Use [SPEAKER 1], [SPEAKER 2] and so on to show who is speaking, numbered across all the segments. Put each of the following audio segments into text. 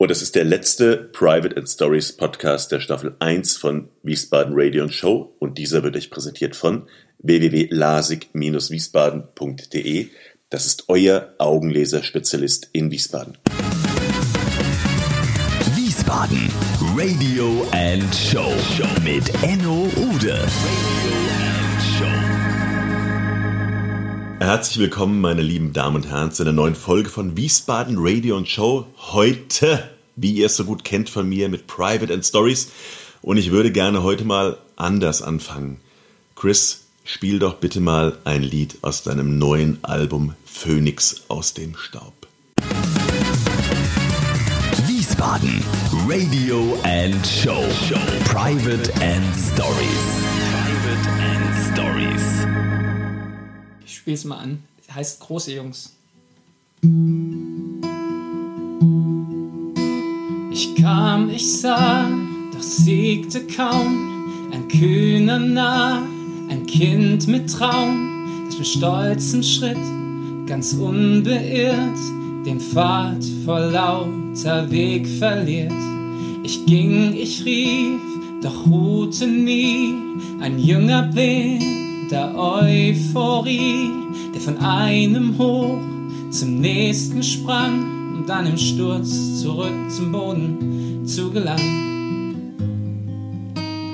[SPEAKER 1] Und es ist der letzte Private and Stories Podcast der Staffel 1 von Wiesbaden Radio und Show und dieser wird euch präsentiert von www.lasig-wiesbaden.de. Das ist euer Augenleser-Spezialist in Wiesbaden.
[SPEAKER 2] Wiesbaden Radio and Show mit Enno Ude.
[SPEAKER 1] Herzlich willkommen, meine lieben Damen und Herren, zu einer neuen Folge von Wiesbaden Radio und Show. Heute, wie ihr es so gut kennt von mir, mit Private and Stories. Und ich würde gerne heute mal anders anfangen. Chris, spiel doch bitte mal ein Lied aus deinem neuen Album Phoenix aus dem Staub.
[SPEAKER 2] Wiesbaden Radio and Show. Private and Stories.
[SPEAKER 3] Spiel's mal an. Heißt Große Jungs. Ich kam, ich sah, doch siegte kaum ein kühner Narr, ein Kind mit Traum, das mit stolzem Schritt, ganz unbeirrt, den Pfad vor lauter Weg verliert. Ich ging, ich rief, doch ruhte nie, ein junger Blind der Euphorie, der von einem Hoch zum nächsten sprang, um dann im Sturz zurück zum Boden zu gelangen.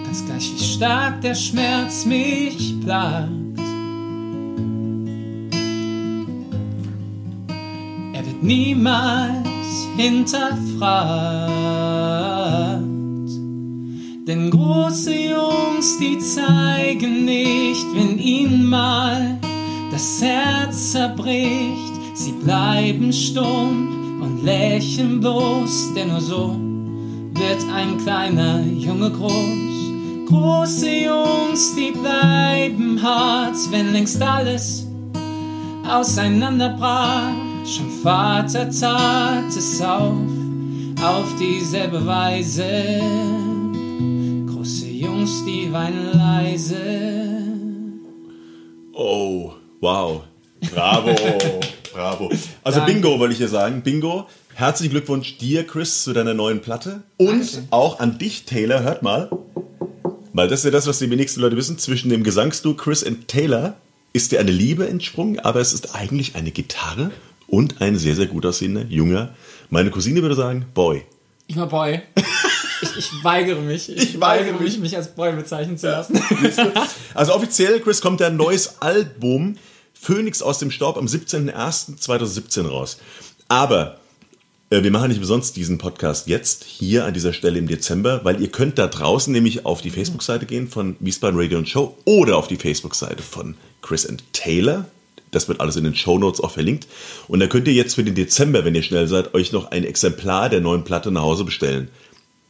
[SPEAKER 3] Ganz gleich wie stark der Schmerz mich plagt. Er wird niemals hinterfragt. Denn große Jungs, die zeigen nicht, wenn ihnen mal das Herz zerbricht. Sie bleiben stumm und lächeln bloß, denn nur so wird ein kleiner Junge groß. Große Jungs, die bleiben hart, wenn längst alles auseinanderbrach. Schon Vater tat es auf, auf dieselbe Weise. Die weinen leise.
[SPEAKER 1] Oh, wow. Bravo, bravo. Also
[SPEAKER 3] Danke.
[SPEAKER 1] Bingo, wollte ich hier sagen. Bingo. Herzlichen Glückwunsch dir, Chris, zu deiner neuen Platte. Und
[SPEAKER 3] Danke.
[SPEAKER 1] auch an dich, Taylor. Hört mal. Weil das ist ja das, was die wenigsten Leute wissen. Zwischen dem Gesangsduo Chris und Taylor ist dir eine Liebe entsprungen, aber es ist eigentlich eine Gitarre und ein sehr, sehr gut aussehender, junger, meine Cousine würde sagen, Boy.
[SPEAKER 3] Ich war Boy. Ich, ich weigere mich. Ich,
[SPEAKER 1] Ich weigere
[SPEAKER 3] weigere mich, mich als Boy bezeichnen zu lassen.
[SPEAKER 1] Also offiziell, Chris, kommt ein neues Album Phoenix aus dem Staub am 17.01.2017 raus. Aber äh, wir machen nicht umsonst diesen Podcast jetzt, hier an dieser Stelle im Dezember, weil ihr könnt da draußen nämlich auf die Facebook-Seite gehen von Wiesbaden Radio und Show oder auf die Facebook-Seite von Chris and Taylor. Das wird alles in den Show Notes auch verlinkt. Und da könnt ihr jetzt für den Dezember, wenn ihr schnell seid, euch noch ein Exemplar der neuen Platte nach Hause bestellen.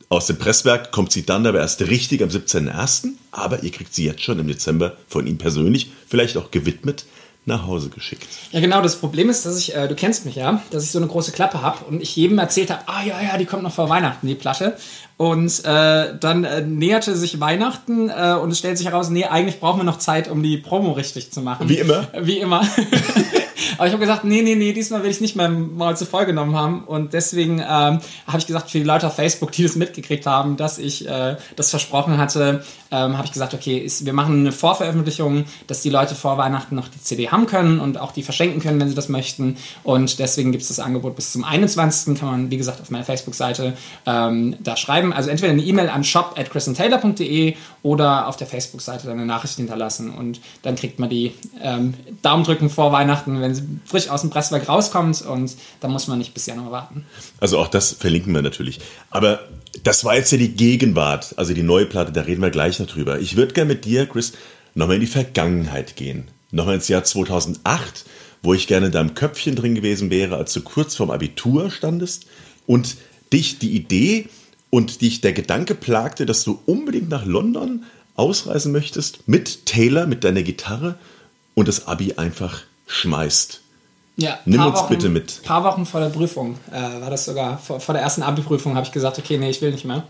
[SPEAKER 1] Aus dem Presswerk kommt sie dann aber erst richtig am 17.01., aber ihr kriegt sie jetzt schon im Dezember von ihm persönlich, vielleicht auch gewidmet, nach Hause geschickt.
[SPEAKER 3] Ja, genau. Das Problem ist, dass ich, äh, du kennst mich ja, dass ich so eine große Klappe habe und ich jedem erzählt habe, ah ja, ja, die kommt noch vor Weihnachten, die Platte. Und äh, dann äh, näherte sich Weihnachten äh, und es stellt sich heraus, nee, eigentlich brauchen wir noch Zeit, um die Promo richtig zu machen.
[SPEAKER 1] Wie immer?
[SPEAKER 3] Wie immer. Aber ich habe gesagt, nee, nee, nee, diesmal will ich nicht mehr mal zu voll genommen haben. Und deswegen ähm, habe ich gesagt, für die Leute auf Facebook, die das mitgekriegt haben, dass ich äh, das versprochen hatte, ähm, habe ich gesagt, okay, ist, wir machen eine Vorveröffentlichung, dass die Leute vor Weihnachten noch die CD haben können und auch die verschenken können, wenn sie das möchten. Und deswegen gibt es das Angebot bis zum 21. Kann man, wie gesagt, auf meiner Facebook-Seite ähm, da schreiben. Also entweder eine E-Mail an shop at oder auf der Facebook-Seite eine Nachricht hinterlassen. Und dann kriegt man die ähm, Daumen drücken vor Weihnachten, wenn sie frisch aus dem Presswerk rauskommt. Und dann muss man nicht bis Januar warten.
[SPEAKER 1] Also auch das verlinken wir natürlich. Aber das war jetzt ja die Gegenwart, also die neue Platte, da reden wir gleich noch drüber. Ich würde gerne mit dir, Chris, nochmal in die Vergangenheit gehen. Nochmal ins Jahr 2008, wo ich gerne in deinem Köpfchen drin gewesen wäre, als du kurz vorm Abitur standest und dich die Idee und dich der Gedanke plagte, dass du unbedingt nach London ausreisen möchtest mit Taylor, mit deiner Gitarre und das Abi einfach schmeißt.
[SPEAKER 3] Ja,
[SPEAKER 1] Nimm uns
[SPEAKER 3] Wochen,
[SPEAKER 1] bitte mit.
[SPEAKER 3] paar Wochen vor der Prüfung äh, war das sogar. Vor, vor der ersten Abi-Prüfung habe ich gesagt, okay, nee, ich will nicht mehr.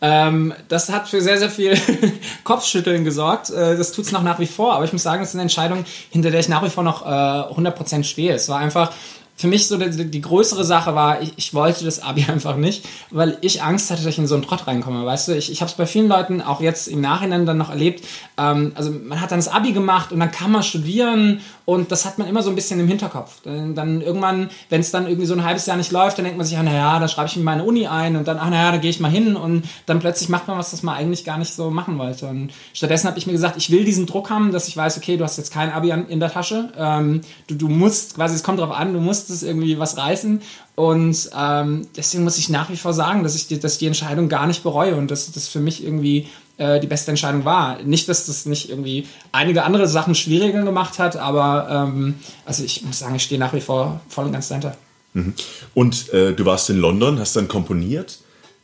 [SPEAKER 3] Ähm, das hat für sehr, sehr viel Kopfschütteln gesorgt. Äh, das tut es noch nach wie vor, aber ich muss sagen, es ist eine Entscheidung, hinter der ich nach wie vor noch äh, 100% stehe. Es war einfach für mich so die, die größere Sache war, ich, ich, wollte das Abi einfach nicht, weil ich Angst hatte, dass ich in so einen Trott reinkomme, weißt du? Ich, ich habe es bei vielen Leuten auch jetzt im Nachhinein dann noch erlebt. Ähm, also man hat dann das Abi gemacht und dann kann man studieren und das hat man immer so ein bisschen im Hinterkopf. Dann, dann irgendwann, wenn es dann irgendwie so ein halbes Jahr nicht läuft, dann denkt man sich, ah, naja, dann schreibe ich mir meine Uni ein und dann, ach naja, dann gehe ich mal hin und dann plötzlich macht man was, das man eigentlich gar nicht so machen wollte. Und stattdessen habe ich mir gesagt, ich will diesen Druck haben, dass ich weiß, okay, du hast jetzt kein Abi in der Tasche. Ähm, du, du musst quasi, es kommt darauf an, du musst es irgendwie was reißen. Und ähm, deswegen muss ich nach wie vor sagen, dass ich die, dass die Entscheidung gar nicht bereue und dass das für mich irgendwie äh, die beste Entscheidung war. Nicht, dass das nicht irgendwie einige andere Sachen schwieriger gemacht hat, aber ähm, also ich muss sagen, ich stehe nach wie vor voll und ganz dahinter.
[SPEAKER 1] Mhm. Und äh, du warst in London, hast dann komponiert.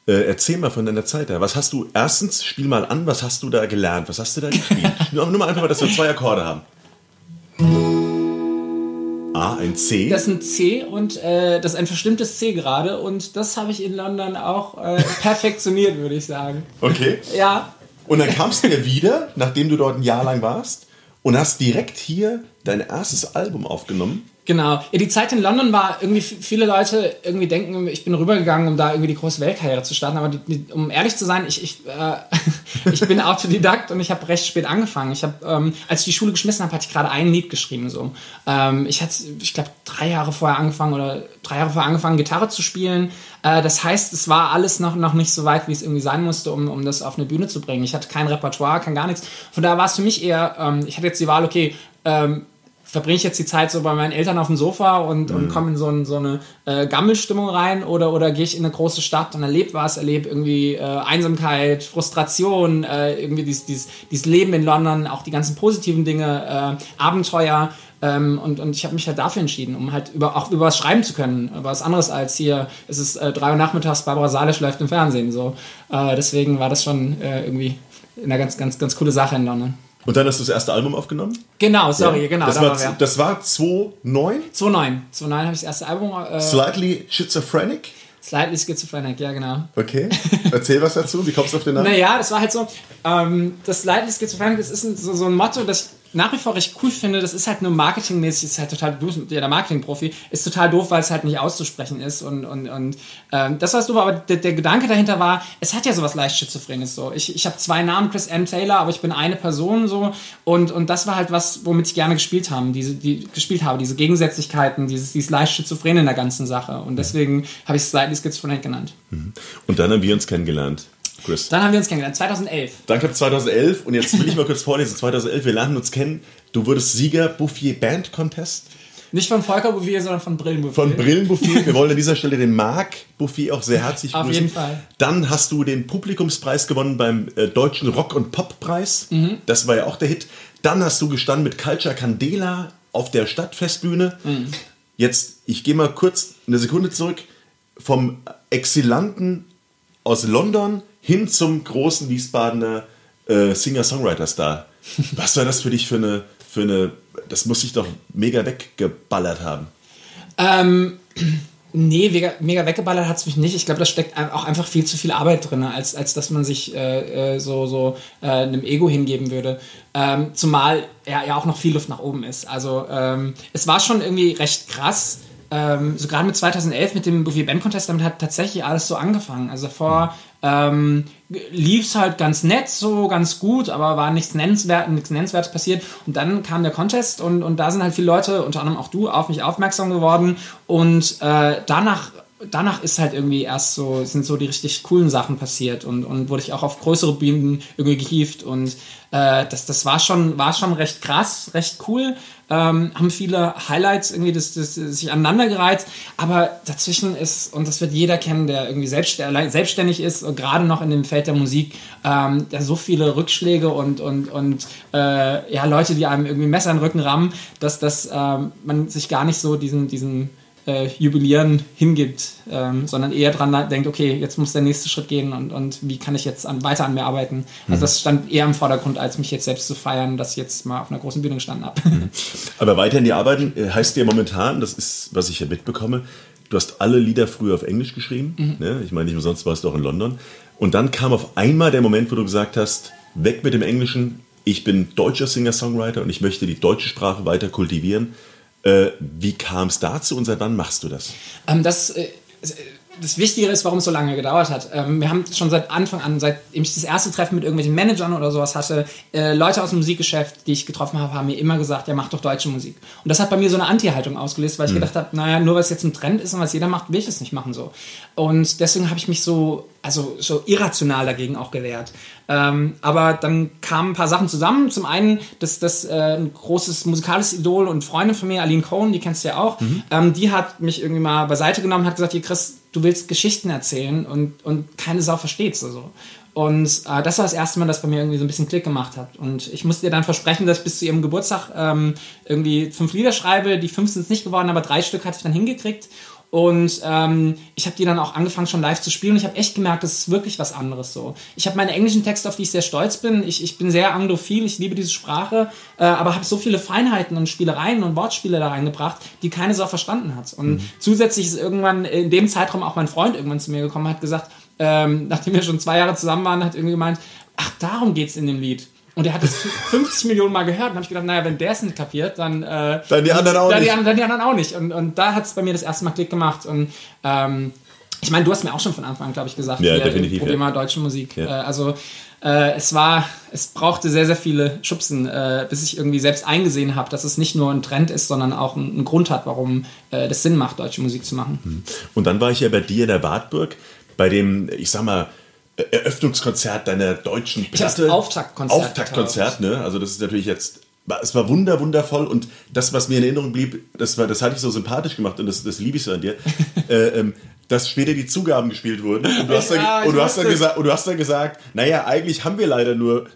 [SPEAKER 1] Äh, erzähl mal von deiner Zeit da. Was hast du, erstens, spiel mal an, was hast du da gelernt? Was hast du da gespielt? nur, nur mal einfach mal, dass wir zwei Akkorde haben. A, ein C.
[SPEAKER 3] Das ist ein C und äh, das ist ein verstimmtes C gerade und das habe ich in London auch äh, perfektioniert, würde ich sagen.
[SPEAKER 1] Okay.
[SPEAKER 3] Ja.
[SPEAKER 1] Und dann kamst du ja wieder, nachdem du dort ein Jahr lang warst, und hast direkt hier dein erstes Album aufgenommen.
[SPEAKER 3] Genau. Ja, die Zeit in London war irgendwie, viele Leute irgendwie denken, ich bin rübergegangen, um da irgendwie die große Weltkarriere zu starten. Aber die, die, um ehrlich zu sein, ich, ich, äh, ich bin Autodidakt und ich habe recht spät angefangen. Ich habe, ähm, als ich die Schule geschmissen habe, hatte ich gerade ein Lied geschrieben. So. Ähm, ich hatte, ich glaube, drei Jahre vorher angefangen oder drei Jahre vorher angefangen, Gitarre zu spielen. Äh, das heißt, es war alles noch, noch nicht so weit, wie es irgendwie sein musste, um, um das auf eine Bühne zu bringen. Ich hatte kein Repertoire, kein gar nichts. Von daher war es für mich eher, ähm, ich hatte jetzt die Wahl, okay, ähm, verbringe ich jetzt die Zeit so bei meinen Eltern auf dem Sofa und, mhm. und komme in so, ein, so eine äh, Gammelstimmung rein oder, oder gehe ich in eine große Stadt und erlebe was, erlebe irgendwie äh, Einsamkeit, Frustration, äh, irgendwie dieses, dieses, dieses Leben in London, auch die ganzen positiven Dinge, äh, Abenteuer. Ähm, und, und ich habe mich halt dafür entschieden, um halt über, auch über was schreiben zu können. Was anderes als hier, es ist äh, drei Uhr nachmittags, Barbara Salisch läuft im Fernsehen. So. Äh, deswegen war das schon irgendwie eine ganz, ganz, ganz coole Sache in London.
[SPEAKER 1] Und dann hast du das erste Album aufgenommen?
[SPEAKER 3] Genau, sorry,
[SPEAKER 1] ja.
[SPEAKER 3] genau.
[SPEAKER 1] Das, da war, war das war 2009?
[SPEAKER 3] 2009. 2009 habe ich das erste Album.
[SPEAKER 1] Äh, Slightly Schizophrenic?
[SPEAKER 3] Slightly Schizophrenic, ja, genau.
[SPEAKER 1] Okay. Erzähl was dazu. Wie kommst du auf den Namen?
[SPEAKER 3] Naja, das war halt so. Ähm, das Slightly Schizophrenic, das ist ein, so, so ein Motto, das nach wie vor recht cool finde, das ist halt nur marketingmäßig, ist halt total doof, ja, der Marketingprofi ist total doof, weil es halt nicht auszusprechen ist und, und, und ähm, das war doof, aber der, der, Gedanke dahinter war, es hat ja sowas leicht Schizophrenes so. Ich, ich habe zwei Namen, Chris M. Taylor, aber ich bin eine Person so und, und das war halt was, womit ich gerne gespielt habe, diese, die, gespielt habe, diese Gegensätzlichkeiten, dieses, dieses leicht Schizophren in der ganzen Sache und deswegen habe ich es Slightly Schizophrenic genannt.
[SPEAKER 1] Mhm. Und dann haben wir uns kennengelernt.
[SPEAKER 3] Chris. Dann haben wir uns kennengelernt, 2011.
[SPEAKER 1] Danke 2011 und jetzt will ich mal kurz vorlesen, 2011, wir lernen uns kennen. Du wurdest Sieger Bouffier Band Contest.
[SPEAKER 3] Nicht von Volker Bouffier, sondern von Brillenbouffier.
[SPEAKER 1] Von Brillenbouffier. Wir wollen an dieser Stelle den Marc Bouffier auch sehr herzlich
[SPEAKER 3] grüßen. Auf jeden Fall.
[SPEAKER 1] Dann hast du den Publikumspreis gewonnen beim äh, Deutschen Rock- und Poppreis. Mhm. Das war ja auch der Hit. Dann hast du gestanden mit Culture Candela auf der Stadtfestbühne. Mhm. Jetzt, ich gehe mal kurz eine Sekunde zurück. Vom Exilanten aus London hin zum großen Wiesbadener äh, Singer-Songwriter-Star. Was war das für dich für eine, für eine, das muss sich doch mega weggeballert haben.
[SPEAKER 3] Ähm, nee, mega, mega weggeballert hat es mich nicht. Ich glaube, da steckt auch einfach viel zu viel Arbeit drin, als, als dass man sich äh, äh, so, so äh, einem Ego hingeben würde. Ähm, zumal er ja auch noch viel Luft nach oben ist. Also ähm, es war schon irgendwie recht krass, ähm, so gerade mit 2011 mit dem Buffy Band Contest, damit hat tatsächlich alles so angefangen. Also davor ähm, lief es halt ganz nett, so ganz gut, aber war nichts nennenswertes, nichts nennenswertes passiert. Und dann kam der Contest und, und da sind halt viele Leute, unter anderem auch du, auf mich aufmerksam geworden. Und äh, danach danach ist halt irgendwie erst so, sind so die richtig coolen Sachen passiert und, und wurde ich auch auf größere Bühnen irgendwie gehievt und äh, das, das war schon, war schon recht krass, recht cool. Ähm, haben viele Highlights irgendwie das, das, das sich aneinandergereiht, aber dazwischen ist, und das wird jeder kennen, der irgendwie selbstständig ist, gerade noch in dem Feld der Musik, ähm, da so viele Rückschläge und, und, und äh, ja, Leute, die einem irgendwie Messer in den Rücken rammen, dass, dass ähm, man sich gar nicht so diesen, diesen äh, Jubilieren hingibt, ähm, sondern eher dran denkt, okay, jetzt muss der nächste Schritt gehen und, und wie kann ich jetzt an, weiter an mir arbeiten. Also mhm. das stand eher im Vordergrund, als mich jetzt selbst zu feiern, dass ich jetzt mal auf einer großen Bühne gestanden habe. Mhm.
[SPEAKER 1] Aber weiter in die Arbeiten äh, heißt dir momentan, das ist, was ich ja mitbekomme, du hast alle Lieder früher auf Englisch geschrieben. Mhm. Ne? Ich meine, nicht umsonst warst du auch in London. Und dann kam auf einmal der Moment, wo du gesagt hast, weg mit dem Englischen, ich bin deutscher Singer-Songwriter und ich möchte die deutsche Sprache weiter kultivieren. Äh, wie kam es dazu und seit wann machst du das?
[SPEAKER 3] Ähm, das, äh, das Wichtige ist, warum es so lange gedauert hat. Ähm, wir haben schon seit Anfang an, seitdem ich das erste Treffen mit irgendwelchen Managern oder sowas hatte, äh, Leute aus dem Musikgeschäft, die ich getroffen habe, haben mir immer gesagt, ja, mach doch deutsche Musik. Und das hat bei mir so eine Anti-Haltung ausgelöst, weil ich gedacht habe, naja, nur weil es jetzt ein Trend ist und was jeder macht, will ich es nicht machen so. Und deswegen habe ich mich so, also so irrational dagegen auch gewehrt. Ähm, aber dann kamen ein paar Sachen zusammen. Zum einen, dass das äh, ein großes musikalisches Idol und Freundin von mir, Aline Cohn, die kennst du ja auch, ähm, die hat mich irgendwie mal beiseite genommen und hat gesagt, hier Chris, du willst Geschichten erzählen und, und keine Sau versteht's. Also. Und äh, das war das erste Mal, dass bei mir irgendwie so ein bisschen Klick gemacht hat. Und ich musste dir dann versprechen, dass ich bis zu ihrem Geburtstag ähm, irgendwie fünf Lieder schreibe. Die fünf sind es nicht geworden, aber drei Stück hatte ich dann hingekriegt. Und ähm, ich habe die dann auch angefangen schon live zu spielen. Und ich habe echt gemerkt, das ist wirklich was anderes so. Ich habe meine englischen Texte, auf die ich sehr stolz bin. Ich, ich bin sehr anglophil, ich liebe diese Sprache, äh, aber habe so viele Feinheiten und Spielereien und Wortspiele da reingebracht, die keine Sau verstanden hat. Und zusätzlich ist irgendwann in dem Zeitraum auch mein Freund irgendwann zu mir gekommen und hat gesagt, ähm, nachdem wir schon zwei Jahre zusammen waren, hat irgendwie gemeint, ach, darum geht's in dem Lied. Und er hat es 50 Millionen Mal gehört und habe ich gedacht, naja, wenn der es nicht kapiert, dann, äh,
[SPEAKER 1] Dann die anderen auch
[SPEAKER 3] dann
[SPEAKER 1] nicht.
[SPEAKER 3] Die, dann die anderen auch nicht. Und, und da hat es bei mir das erste Mal Klick gemacht. Und ähm, ich meine, du hast mir auch schon von Anfang an, glaube ich, gesagt,
[SPEAKER 1] Ja, definitiv,
[SPEAKER 3] Probleme
[SPEAKER 1] ja.
[SPEAKER 3] deutsche Musik.
[SPEAKER 1] Ja.
[SPEAKER 3] Äh, also äh, es war, es brauchte sehr, sehr viele Schubsen, äh, bis ich irgendwie selbst eingesehen habe, dass es nicht nur ein Trend ist, sondern auch einen, einen Grund hat, warum äh, das Sinn macht, deutsche Musik zu machen.
[SPEAKER 1] Und dann war ich ja bei dir in der Wartburg, bei dem, ich sag mal, Eröffnungskonzert deiner deutschen Platte.
[SPEAKER 3] Auftaktkonzert
[SPEAKER 1] Auftaktkonzert, ne? Also das ist natürlich jetzt, es war wunder, wundervoll und das, was mir in Erinnerung blieb, das, war, das hatte ich so sympathisch gemacht und das, das liebe ich so an dir, äh, ähm, dass später die Zugaben gespielt wurden und du hast,
[SPEAKER 3] Ja,
[SPEAKER 1] dann, und du hast, dann, gesagt, und du hast dann gesagt, naja, eigentlich haben wir leider nur,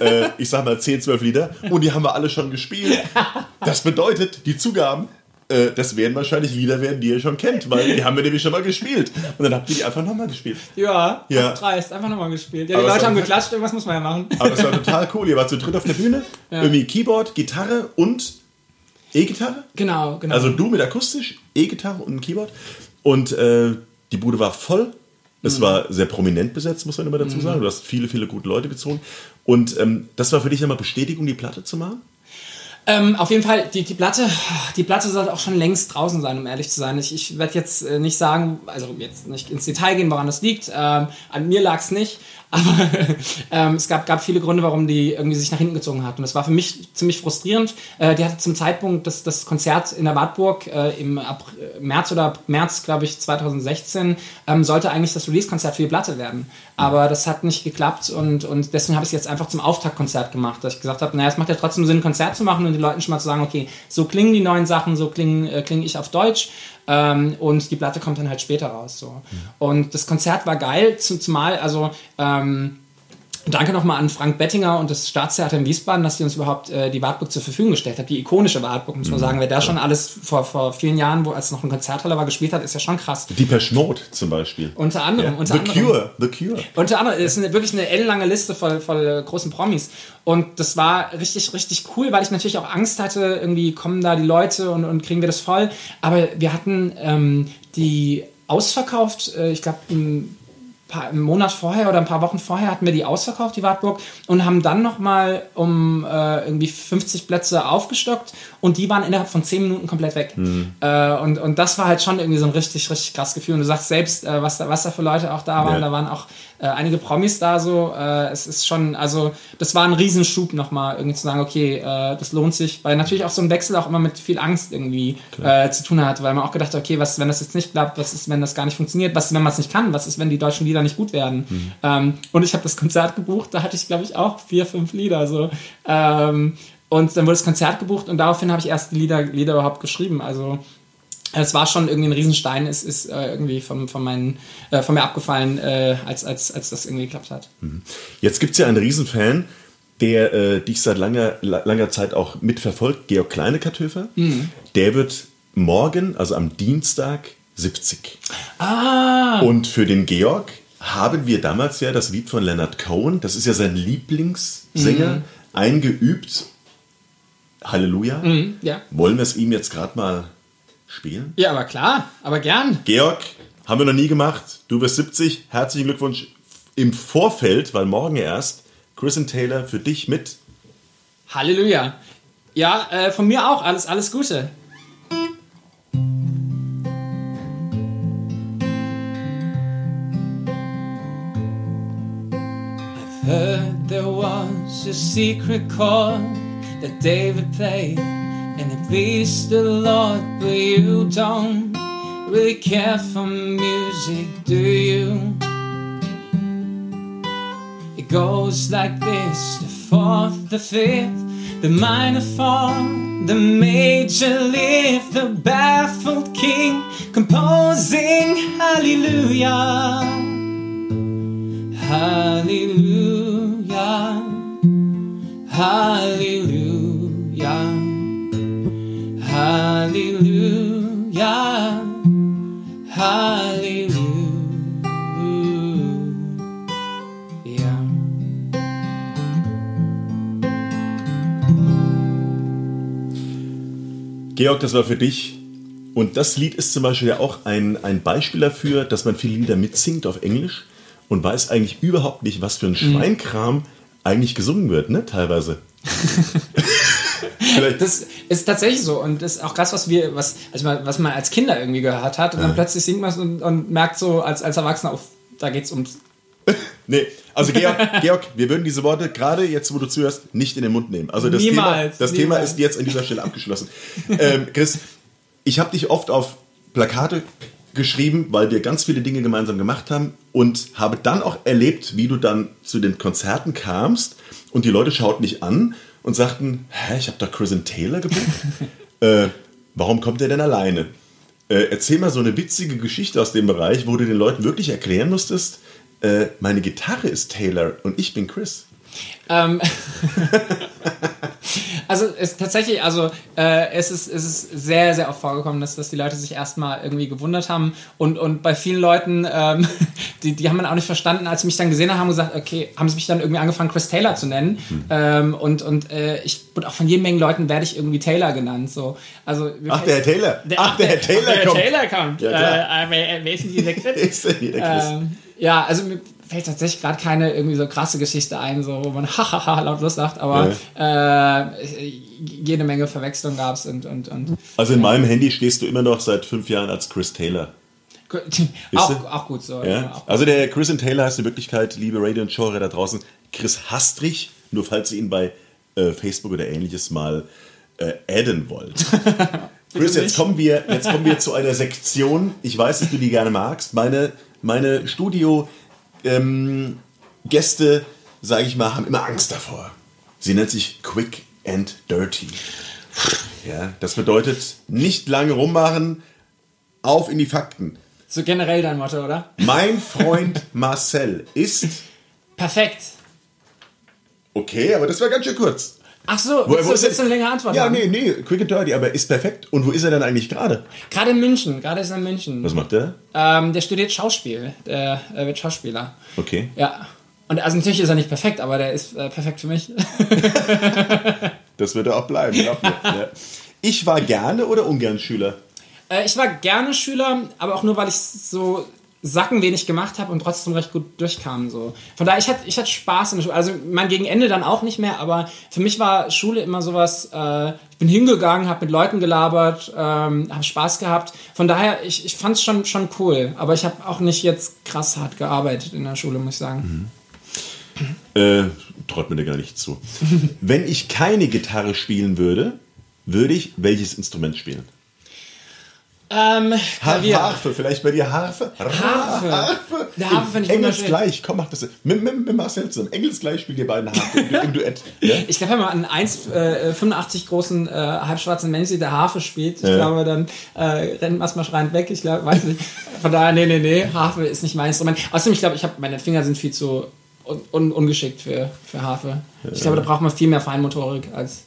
[SPEAKER 1] äh, ich sag mal, 10, 12 Lieder und die haben wir alle schon gespielt. Das bedeutet, die Zugaben, äh, das werden wahrscheinlich Lieder werden, die ihr schon kennt, weil die haben wir nämlich schon mal gespielt. Und dann habt ihr die einfach nochmal gespielt.
[SPEAKER 3] Ja,
[SPEAKER 1] Ja.
[SPEAKER 3] ja. dreist, einfach nochmal gespielt. Ja,
[SPEAKER 1] Aber
[SPEAKER 3] die
[SPEAKER 1] es
[SPEAKER 3] Leute haben geklatscht, irgendwas muss man ja machen.
[SPEAKER 1] Aber das war total cool. Ihr wart zu dritt auf der Bühne. Irgendwie Keyboard, Gitarre und E-Gitarre.
[SPEAKER 3] Genau, genau.
[SPEAKER 1] Also du mit akustisch, E-Gitarre und ein Keyboard. Und äh, die Bude war voll. Es
[SPEAKER 3] Mhm.
[SPEAKER 1] war sehr prominent besetzt, muss man immer dazu sagen. Du hast viele, viele gute Leute gezogen. Und ähm, das war für dich immer Bestätigung, die Platte zu machen?
[SPEAKER 3] Ähm, auf jeden Fall, die, die Platte, die Platte sollte auch schon längst draußen sein, um ehrlich zu sein. Ich, ich werde jetzt äh, nicht sagen, also jetzt nicht ins Detail gehen, woran das liegt. Ähm, an mir lag es nicht, aber ähm, es gab, gab viele Gründe, warum die irgendwie sich nach hinten gezogen hat. Und das war für mich ziemlich frustrierend. Äh, die hatte zum Zeitpunkt das, das Konzert in der Wartburg äh, im April, März oder März, glaube ich, 2016, ähm, sollte eigentlich das Release-Konzert für die Platte werden. Aber das hat nicht geklappt und, und deswegen habe ich es jetzt einfach zum Auftaktkonzert gemacht, dass ich gesagt habe, naja, es macht ja trotzdem Sinn, ein Konzert zu machen und den Leuten schon mal zu sagen, okay, so klingen die neuen Sachen, so klingen, äh, klinge ich auf Deutsch. Ähm, und die Platte kommt dann halt später raus. So. Und das Konzert war geil, zum, zumal, also ähm, Danke nochmal an Frank Bettinger und das Staatstheater in Wiesbaden, dass die uns überhaupt äh, die Wartburg zur Verfügung gestellt hat. Die ikonische Wartburg, muss man sagen. Wer da schon alles vor, vor vielen Jahren, wo als noch eine Konzerthalle war, gespielt hat, ist ja schon krass.
[SPEAKER 1] Deepesh Mode zum Beispiel.
[SPEAKER 3] Unter anderem. Unter
[SPEAKER 1] The
[SPEAKER 3] anderem.
[SPEAKER 1] Cure. The Cure.
[SPEAKER 3] Unter anderem, es ist eine, wirklich eine ellenlange Liste voll, voll äh, großen Promis. Und das war richtig, richtig cool, weil ich natürlich auch Angst hatte, irgendwie kommen da die Leute und, und kriegen wir das voll. Aber wir hatten ähm, die ausverkauft, äh, ich glaube, ein paar, einen Monat vorher oder ein paar Wochen vorher hatten wir die ausverkauft, die Wartburg, und haben dann nochmal um äh, irgendwie 50 Plätze aufgestockt und die waren innerhalb von 10 Minuten komplett weg. Äh, und, und das war halt schon irgendwie so ein richtig, richtig krass Gefühl. Und du sagst selbst, äh, was, da, was da für Leute auch da waren,
[SPEAKER 1] Ja.
[SPEAKER 3] da waren auch äh, einige Promis da so. Äh, es ist schon, also das war ein Riesenschub nochmal, irgendwie zu sagen, okay, äh, das lohnt sich, weil natürlich auch so ein Wechsel auch immer mit viel Angst irgendwie äh, zu tun hat, weil man auch gedacht hat, okay, was, wenn das jetzt nicht klappt, was ist, wenn das gar nicht funktioniert, was ist, wenn man es nicht kann, was ist, wenn die deutschen Lieder nicht gut werden. Ähm, und ich habe das Konzert gebucht, da hatte ich, glaube ich, auch vier, fünf Lieder so. Ähm, und dann wurde das Konzert gebucht und daraufhin habe ich erst die Lieder, Lieder überhaupt geschrieben. Also es war schon irgendwie ein Riesenstein, es ist äh, irgendwie von, von, meinen, äh, von mir abgefallen, äh, als, als, als das irgendwie geklappt hat.
[SPEAKER 1] Jetzt gibt es ja einen Riesenfan, der äh, dich seit langer, la- langer Zeit auch mitverfolgt, Georg Kleine-Kartöfer. Der wird morgen, also am Dienstag, 70.
[SPEAKER 3] Ah!
[SPEAKER 1] Und für den Georg haben wir damals ja das Lied von Leonard Cohen, das ist ja sein Lieblingssänger, eingeübt. Halleluja.
[SPEAKER 3] Ja.
[SPEAKER 1] Wollen wir es ihm jetzt gerade mal spielen?
[SPEAKER 3] Ja, aber klar, aber gern.
[SPEAKER 1] Georg, haben wir noch nie gemacht. Du wirst 70. Herzlichen Glückwunsch im Vorfeld, weil morgen erst Chris und Taylor für dich mit.
[SPEAKER 3] Halleluja. Ja, äh, von mir auch. Alles, alles Gute. I've heard there was a secret chord that David played. Pleased the Lord, but you don't really care for music, do you? It goes like this the fourth, the fifth, the minor fall, the major lift, the baffled king composing hallelujah. Hallelujah. Hallelujah. Hallelujah. Hallelujah.
[SPEAKER 1] Georg, das war für dich. Und das Lied ist zum Beispiel ja auch ein, ein Beispiel dafür, dass man viele Lieder mitsingt auf Englisch und weiß eigentlich überhaupt nicht, was für ein Schweinkram eigentlich gesungen wird, ne? Teilweise. Vielleicht,
[SPEAKER 3] Das ist tatsächlich so und das ist auch krass, was wir, was, also was man als Kinder irgendwie gehört hat und dann plötzlich singt man es und, und merkt so als, als Erwachsener, auf, da geht's ums.
[SPEAKER 1] nee, also Georg, Georg, wir würden diese Worte gerade jetzt, wo du zuhörst, nicht in den Mund nehmen. Also das,
[SPEAKER 3] Niemals,
[SPEAKER 1] Thema, das Thema ist jetzt an dieser Stelle abgeschlossen. ähm, Chris, ich habe dich oft auf Plakate geschrieben, weil wir ganz viele Dinge gemeinsam gemacht haben und habe dann auch erlebt, wie du dann zu den Konzerten kamst und die Leute schauten dich an und sagten, hä, ich habe da Chris Taylor gebucht. äh, warum kommt er denn alleine? Äh, erzähl mal so eine witzige Geschichte aus dem Bereich, wo du den Leuten wirklich erklären musstest, äh, meine Gitarre ist Taylor und ich bin Chris.
[SPEAKER 3] Ähm, also es tatsächlich, also äh, es, ist, es ist sehr, sehr oft vorgekommen, dass, dass die Leute sich erstmal irgendwie gewundert haben und, und bei vielen Leuten, ähm, die, die haben dann auch nicht verstanden, als sie mich dann gesehen haben, haben gesagt, okay, haben sie mich dann irgendwie angefangen, Chris Taylor zu nennen ähm, und, und äh, ich und auch von jeder Menge Leuten werde ich irgendwie Taylor genannt, so. Also,
[SPEAKER 1] Ach, der Herr Taylor. Ach, der Herr Taylor
[SPEAKER 3] ach, der
[SPEAKER 1] kommt.
[SPEAKER 3] Taylor kommt.
[SPEAKER 1] Ja, klar.
[SPEAKER 3] äh, wer, wer ist denn dieser Chris?
[SPEAKER 1] Ist denn hier der Chris?
[SPEAKER 3] Ähm, ja, also fällt tatsächlich gerade keine irgendwie so krasse Geschichte ein, so, wo man hahaha laut sagt, aber äh, jede Menge Verwechslung gab es und, und, und
[SPEAKER 1] Also in meinem Handy stehst du immer noch seit fünf Jahren als Chris Taylor.
[SPEAKER 3] auch, auch gut so.
[SPEAKER 1] Ja?
[SPEAKER 3] auch
[SPEAKER 1] Also der Chris and Taylor heißt in Wirklichkeit, liebe Radio und Show da draußen, Chris Hastrich, nur falls ihr ihn bei äh, Facebook oder ähnliches mal äh, adden wollt. Chris, jetzt kommen, wir, jetzt kommen wir zu einer Sektion. Ich weiß, dass du die gerne magst. Meine, meine Studio-Gäste, sage ich mal, haben immer Angst davor. Sie nennt sich Quick and Dirty. Ja, das bedeutet nicht lange rummachen, auf in die Fakten.
[SPEAKER 3] So generell dein Motto, oder?
[SPEAKER 1] Mein Freund Marcel ist
[SPEAKER 3] Perfekt.
[SPEAKER 1] okay, aber das war ganz schön kurz.
[SPEAKER 3] Ach so,
[SPEAKER 1] Wo-
[SPEAKER 3] willst
[SPEAKER 1] wo
[SPEAKER 3] du
[SPEAKER 1] ist
[SPEAKER 3] jetzt
[SPEAKER 1] er-
[SPEAKER 3] eine längere Antwort
[SPEAKER 1] Ja,
[SPEAKER 3] haben?
[SPEAKER 1] nee, nee, quick and dirty, aber ist perfekt. Und wo ist er denn eigentlich gerade?
[SPEAKER 3] Gerade in München, gerade ist er in München.
[SPEAKER 1] Was macht der?
[SPEAKER 3] Ähm, der studiert Schauspiel, der äh, wird Schauspieler.
[SPEAKER 1] Okay.
[SPEAKER 3] Ja. Und also natürlich ist er nicht perfekt, aber der ist äh, perfekt für mich.
[SPEAKER 1] Das wird er auch bleiben. glaub ja. Ich war gerne oder ungern Schüler?
[SPEAKER 3] Äh, ich war gerne Schüler, aber auch nur, weil ich so Sacken wenig gemacht habe und trotzdem recht gut durchkam. So. Von daher, ich hatte, ich hatte Spaß in der Schule. Also mein gegen Ende dann auch nicht mehr, aber für mich war Schule immer sowas, äh, ich bin hingegangen, habe mit Leuten gelabert, ähm, habe Spaß gehabt. Von daher, ich, ich fand es schon, schon cool, aber ich habe auch nicht jetzt krass hart gearbeitet in der Schule, muss ich sagen.
[SPEAKER 1] Äh, traut mir da gar nicht zu. Wenn ich keine Gitarre spielen würde, würde ich welches Instrument spielen?
[SPEAKER 3] Ähm, Klavier.
[SPEAKER 1] Harfe, vielleicht bei dir Harfe?
[SPEAKER 3] Harfe.
[SPEAKER 1] Harfe.
[SPEAKER 3] Der Harfe finde ich
[SPEAKER 1] Engels gleich, komm, mach das. Mit, mit, mit Marcel zusammen. Engels gleich spielt ihr beiden Harfe im, im Duett. Ja?
[SPEAKER 3] Ich glaube, wenn man einen 1,85 großen äh, halbschwarzen Mensch der Harfe spielt, ich
[SPEAKER 1] Ja.
[SPEAKER 3] glaube, dann äh, rennt man mal schreiend weg. Ich glaube, weiß nicht. Von daher, nee, nee, nee, Harfe ist nicht mein Instrument. Außerdem, ich glaube, ich meine Finger sind viel zu un un ungeschickt für, für Harfe. Ich glaube, da braucht man viel mehr Feinmotorik als.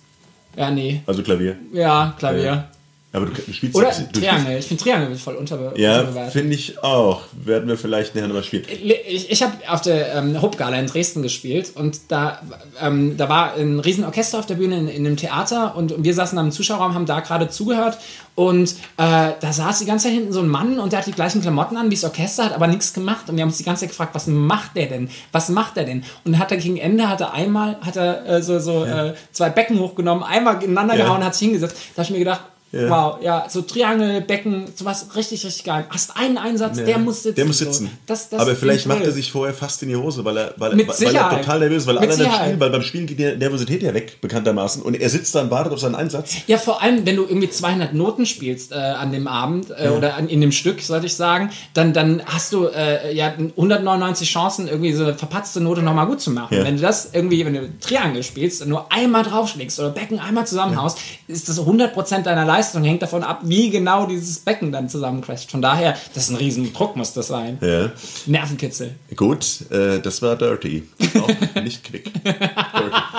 [SPEAKER 3] Ja, nee.
[SPEAKER 1] Also Klavier.
[SPEAKER 3] Ja, Klavier.
[SPEAKER 1] Ja. Aber du, du spielst
[SPEAKER 3] Oder
[SPEAKER 1] du
[SPEAKER 3] Triangel. Ich finde Triangel voll unterbe
[SPEAKER 1] Ja, finde ich auch. Werden wir vielleicht nachher nochmal spielen.
[SPEAKER 3] Ich, ich habe auf der ähm, Hopgala in Dresden gespielt und da, ähm, da war ein riesen Orchester auf der Bühne in, in einem Theater und wir saßen am Zuschauerraum, haben da gerade zugehört und äh, da saß die ganze Zeit hinten so ein Mann und der hat die gleichen Klamotten an wie das Orchester, hat aber nichts gemacht und wir haben uns die ganze Zeit gefragt, was macht der denn? Was macht der denn? Und hat er gegen Ende, hat er einmal, hat er äh, so, so äh, zwei Becken hochgenommen, einmal ineinander
[SPEAKER 1] Ja.
[SPEAKER 3] gehauen, hat sich hingesetzt. Da habe ich mir gedacht, Wow, ja, so Triangel, Becken, sowas richtig, richtig geil. Hast einen Einsatz,
[SPEAKER 1] Ja.
[SPEAKER 3] der muss sitzen.
[SPEAKER 1] Der muss
[SPEAKER 3] so.
[SPEAKER 1] sitzen.
[SPEAKER 3] Das, das
[SPEAKER 1] Aber vielleicht
[SPEAKER 3] ich
[SPEAKER 1] macht er sich vorher fast in die Hose, weil er, weil, weil er total nervös ist, weil anderen spielen, weil beim Spielen geht die Nervosität ja weg, bekanntermaßen. Und er sitzt da und wartet auf seinen Einsatz.
[SPEAKER 3] Ja, vor allem, wenn du irgendwie 200 Noten spielst äh, an dem Abend äh, oder an, in dem Stück, sollte ich sagen, dann, dann hast du äh, ja 199 Chancen, irgendwie so eine verpatzte Note nochmal gut zu machen.
[SPEAKER 1] Ja.
[SPEAKER 3] Wenn du das irgendwie, wenn du Triangel spielst und nur einmal draufschlägst oder Becken einmal zusammenhaust, ist das 100% deiner Leistung, hängt davon ab, wie genau dieses Becken dann zusammencrasht. Von daher, das ist ein riesen Druck, muss das sein.
[SPEAKER 1] Ja.
[SPEAKER 3] Nervenkitzel.
[SPEAKER 1] Gut, äh, das war Dirty. Auch nicht quick.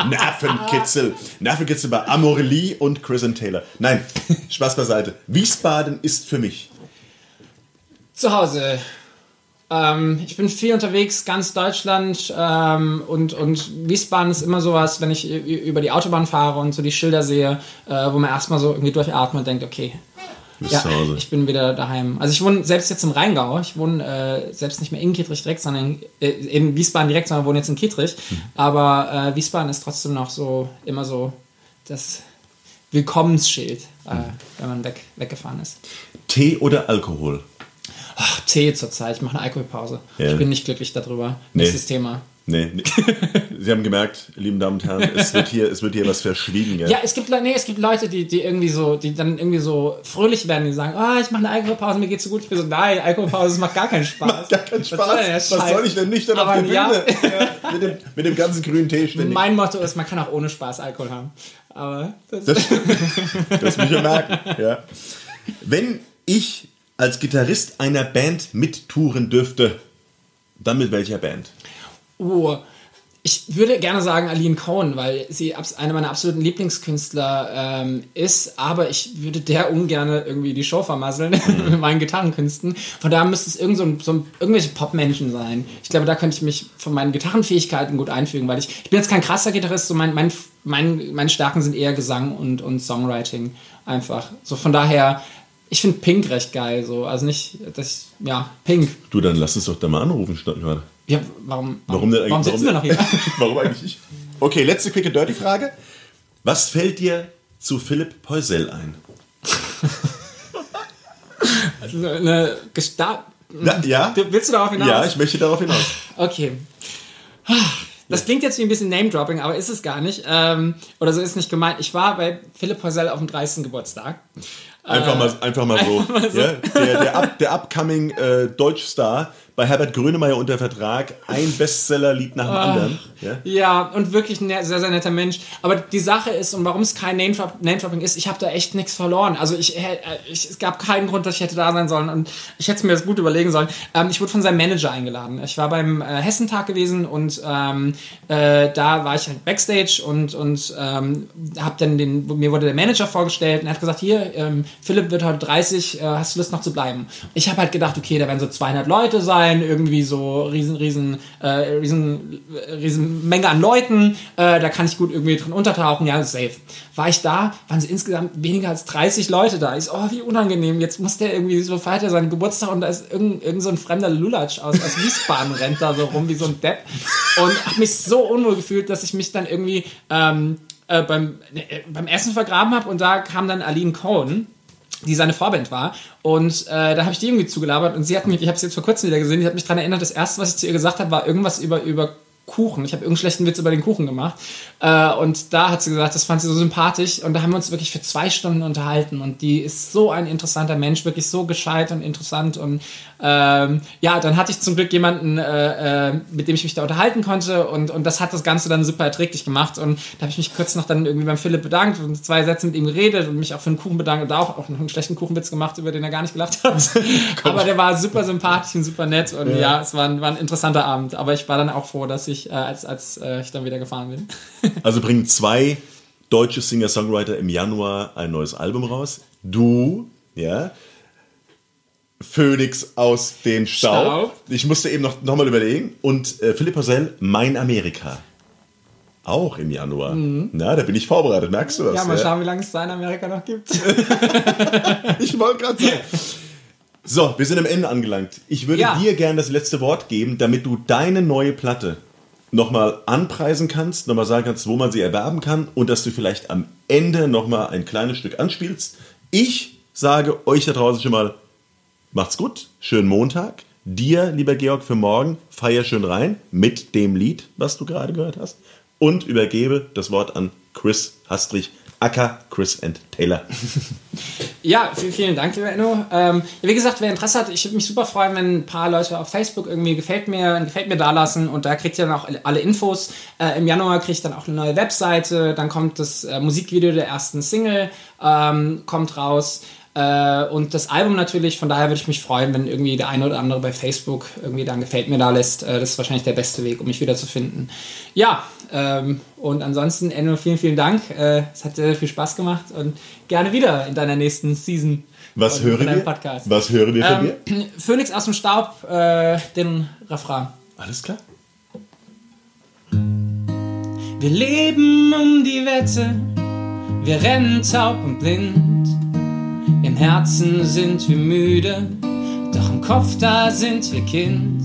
[SPEAKER 1] Nervenkitzel. Nervenkitzel bei Amorelie und Chris and Taylor. Nein, Spaß beiseite. Wiesbaden ist für mich.
[SPEAKER 3] Zu Hause. Ähm, ich bin viel unterwegs, ganz Deutschland ähm, und, und Wiesbaden ist immer sowas, wenn ich über die Autobahn fahre und so die Schilder sehe, äh, wo man erstmal so irgendwie durchatmet und denkt, okay, ja, ich bin wieder daheim. Also ich wohne selbst jetzt im Rheingau, ich wohne äh, selbst nicht mehr in Kietrich direkt, sondern äh, in Wiesbaden direkt, sondern wohne jetzt in Kietrich.
[SPEAKER 1] Mhm.
[SPEAKER 3] Aber äh, Wiesbaden ist trotzdem noch so, immer so das Willkommensschild, äh,
[SPEAKER 1] Mhm.
[SPEAKER 3] wenn man weg, weggefahren ist.
[SPEAKER 1] Tee oder Alkohol?
[SPEAKER 3] Ach, Tee zurzeit, ich mache eine Alkoholpause.
[SPEAKER 1] Ja.
[SPEAKER 3] Ich bin nicht glücklich darüber.
[SPEAKER 1] Nee.
[SPEAKER 3] Nächstes Thema.
[SPEAKER 1] Nee, nee. Sie haben gemerkt, lieben Damen und Herren, es wird hier, es wird hier was verschwiegen. Gell?
[SPEAKER 3] Ja, es gibt, nee, es gibt Leute, die, die irgendwie so, die dann irgendwie so fröhlich werden, die sagen, ah, ich mache eine Alkoholpause, mir geht's so gut. Ich bin so, nein, Alkoholpause, das macht gar keinen Spaß.
[SPEAKER 1] Macht gar keinen
[SPEAKER 3] Was
[SPEAKER 1] Spaß.
[SPEAKER 3] der
[SPEAKER 1] Was
[SPEAKER 3] Scheiß?
[SPEAKER 1] soll ich denn nüchtern auf
[SPEAKER 3] Aber
[SPEAKER 1] der
[SPEAKER 3] ja.
[SPEAKER 1] Bühne? Ja, mit, dem, mit dem ganzen grünen Tee ständig.
[SPEAKER 3] Mein Motto ist, man kann auch ohne Spaß Alkohol haben. Aber das,
[SPEAKER 1] Das, das muss ich ja merken. Ja. Wenn ich als Gitarrist einer Band mittouren dürfte, dann mit welcher Band?
[SPEAKER 3] Oh, ich würde gerne sagen Aline Cohen, weil sie eine meiner absoluten Lieblingskünstler ähm, ist, aber ich würde der ungern irgendwie die Show vermasseln mit meinen Gitarrenkünsten. Von daher müsste es irgend so ein, so ein, irgendwelche Popmenschen sein. Ich glaube, da könnte ich mich von meinen Gitarrenfähigkeiten gut einfügen, weil ich, ich bin jetzt kein krasser Gitarrist, so mein, mein, mein, meine Stärken sind eher Gesang und, und Songwriting einfach. So von daher, ich finde Pink recht geil, so. Also nicht, das, ja, Pink.
[SPEAKER 1] Du, dann lass uns doch da mal anrufen, statt gerade.
[SPEAKER 3] Ja, warum,
[SPEAKER 1] Warum, denn,
[SPEAKER 3] warum sitzen wir noch hier?
[SPEAKER 1] warum eigentlich nicht? Okay, letzte quick and dirty Frage. Was fällt dir zu Philipp Poisel ein?
[SPEAKER 3] Also eine Gesta
[SPEAKER 1] Na, ja?
[SPEAKER 3] Du- Willst du darauf hinaus?
[SPEAKER 1] Ja, ich möchte darauf hinaus.
[SPEAKER 3] Okay. Das klingt jetzt wie ein bisschen Name-Dropping, aber ist es gar nicht. Ähm, oder so ist es nicht gemeint. Ich war bei Philipp Poisel auf dem 30. Geburtstag.
[SPEAKER 1] Einfach, mal, einfach mal so. Ja? Der, der, up, der upcoming äh, Deutschstar bei Herbert Grönemeyer unter Vertrag, ein Bestseller-Lied nach dem anderen. Ja?
[SPEAKER 3] Ja, und wirklich ein sehr, sehr netter Mensch. Aber die Sache ist, und warum es kein Name-Drop- Name-Dropping ist, ich habe da echt nichts verloren. Also ich, äh, ich, es gab keinen Grund, dass ich hätte da sein sollen. Und ich hätte es mir das gut überlegen sollen. Ähm, ich wurde von seinem Manager eingeladen. Ich war beim äh, Hessentag gewesen und ähm, äh, da war ich halt Backstage und, und ähm, hab dann den, mir wurde der Manager vorgestellt und er hat gesagt, hier, ähm, Philipp wird heute 30, äh, hast du Lust noch zu bleiben? Ich habe halt gedacht, okay, da werden so 200 Leute sein, irgendwie so riesen, riesen, äh, riesen, äh, riesen Menge an Leuten, äh, da kann ich gut irgendwie drin untertauchen, ja, safe. War ich da, waren so insgesamt weniger als 30 Leute da. Ich so, oh, wie unangenehm, jetzt muss der irgendwie so feiert er seinen Geburtstag und da ist irgend, irgend so ein fremder Lulatsch aus, aus Wiesbaden rennt da so rum wie so ein Depp und hab mich so unwohl gefühlt, dass ich mich dann irgendwie ähm, äh, beim, äh, beim Essen vergraben habe und da kam dann Aline Cohen die seine Vorband war. Und äh, da habe ich die irgendwie zugelabert und sie hat mich, ich habe sie jetzt vor kurzem wieder gesehen, die hat mich daran erinnert, das erste, was ich zu ihr gesagt habe, war irgendwas über, über Kuchen. Ich habe irgendeinen schlechten Witz über den Kuchen gemacht. Äh, und da hat sie gesagt, das fand sie so sympathisch. Und da haben wir uns wirklich für zwei Stunden unterhalten. Und die ist so ein interessanter Mensch, wirklich so gescheit und interessant. Und ähm, ja, dann hatte ich zum Glück jemanden, äh, äh, mit dem ich mich da unterhalten konnte. Und, und das hat das Ganze dann super erträglich gemacht. Und da habe ich mich kurz noch dann irgendwie beim Philipp bedankt und zwei Sätze mit ihm geredet und mich auch für einen Kuchen bedankt und da auch, auch noch einen schlechten Kuchenwitz gemacht, über den er gar nicht gelacht hat. Aber der war super sympathisch und super nett. Und ja, es war ein, war ein interessanter Abend. Aber ich war dann auch froh, dass ich, äh, als, als äh, ich dann wieder gefahren bin.
[SPEAKER 1] Also bringen zwei deutsche Singer-Songwriter im Januar ein neues Album raus. Du, ja, Phoenix aus dem Staub.
[SPEAKER 3] Staub.
[SPEAKER 1] Ich musste eben noch, noch mal überlegen. Und äh, Philipp Poisel, Mein Amerika. Auch im Januar. Na, da bin ich vorbereitet, merkst du was?
[SPEAKER 3] Mhm. Ja, mal schauen, wie lange es da in Amerika noch gibt.
[SPEAKER 1] Ich wollte gerade sagen. So, wir sind am Ende angelangt. Ich würde
[SPEAKER 3] Ja.
[SPEAKER 1] dir gerne das letzte Wort geben, damit du deine neue Platte nochmal anpreisen kannst, nochmal sagen kannst, wo man sie erwerben kann und dass du vielleicht am Ende nochmal ein kleines Stück anspielst. Ich sage euch da draußen schon mal, macht's gut, schönen Montag. Dir, lieber Georg, für morgen, feier schön rein mit dem Lied, was du gerade gehört hast. Und übergebe das Wort an Chris Hastrich, Acker Chris and Taylor.
[SPEAKER 3] Ja, vielen, Dank, lieber Enno. Ähm, wie gesagt, wer Interesse hat, ich würde mich super freuen, wenn ein paar Leute auf Facebook irgendwie gefällt mir, gefällt mir da lassen und da kriegt ihr dann auch alle Infos. Äh, Im Januar kriege ich dann auch eine neue Webseite, dann kommt das äh, Musikvideo der ersten Single, ähm, kommt raus. Äh, und das Album natürlich, von daher würde ich mich freuen, wenn irgendwie der eine oder andere bei Facebook irgendwie dann gefällt mir da lässt. Äh, das ist wahrscheinlich der beste Weg, um mich wieder zu finden. Ja, ähm, und ansonsten, Enno, vielen, vielen Dank. Äh, es hat sehr, sehr viel Spaß gemacht und gerne wieder in deiner nächsten Season.
[SPEAKER 1] Was hören wir?
[SPEAKER 3] Podcast.
[SPEAKER 1] Was hören wir von dir?
[SPEAKER 3] Ähm, Phoenix aus dem Staub, äh, den Refrain.
[SPEAKER 1] Alles klar?
[SPEAKER 3] Wir leben um die Wette, wir rennen taub und blind. Im Herzen sind wir müde, doch im Kopf da sind wir Kind.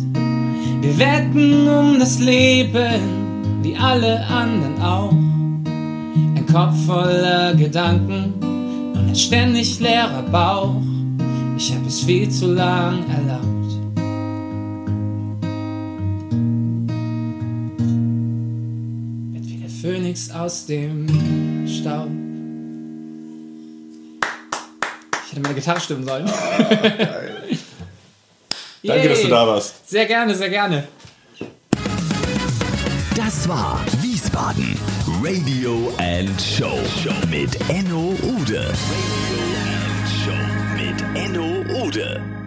[SPEAKER 3] Wir wetten um das Leben, wie alle anderen auch. Ein Kopf voller Gedanken und ein ständig leerer Bauch. Ich hab es viel zu lang erlaubt. Phönix aus dem Staub. Hätte meine Gitarre stimmen sollen.
[SPEAKER 1] Danke, dass du da warst.
[SPEAKER 3] Sehr gerne, sehr gerne.
[SPEAKER 2] Das war Wiesbaden Radio and Show mit Enno Ude. Radio and Show mit Enno Ude.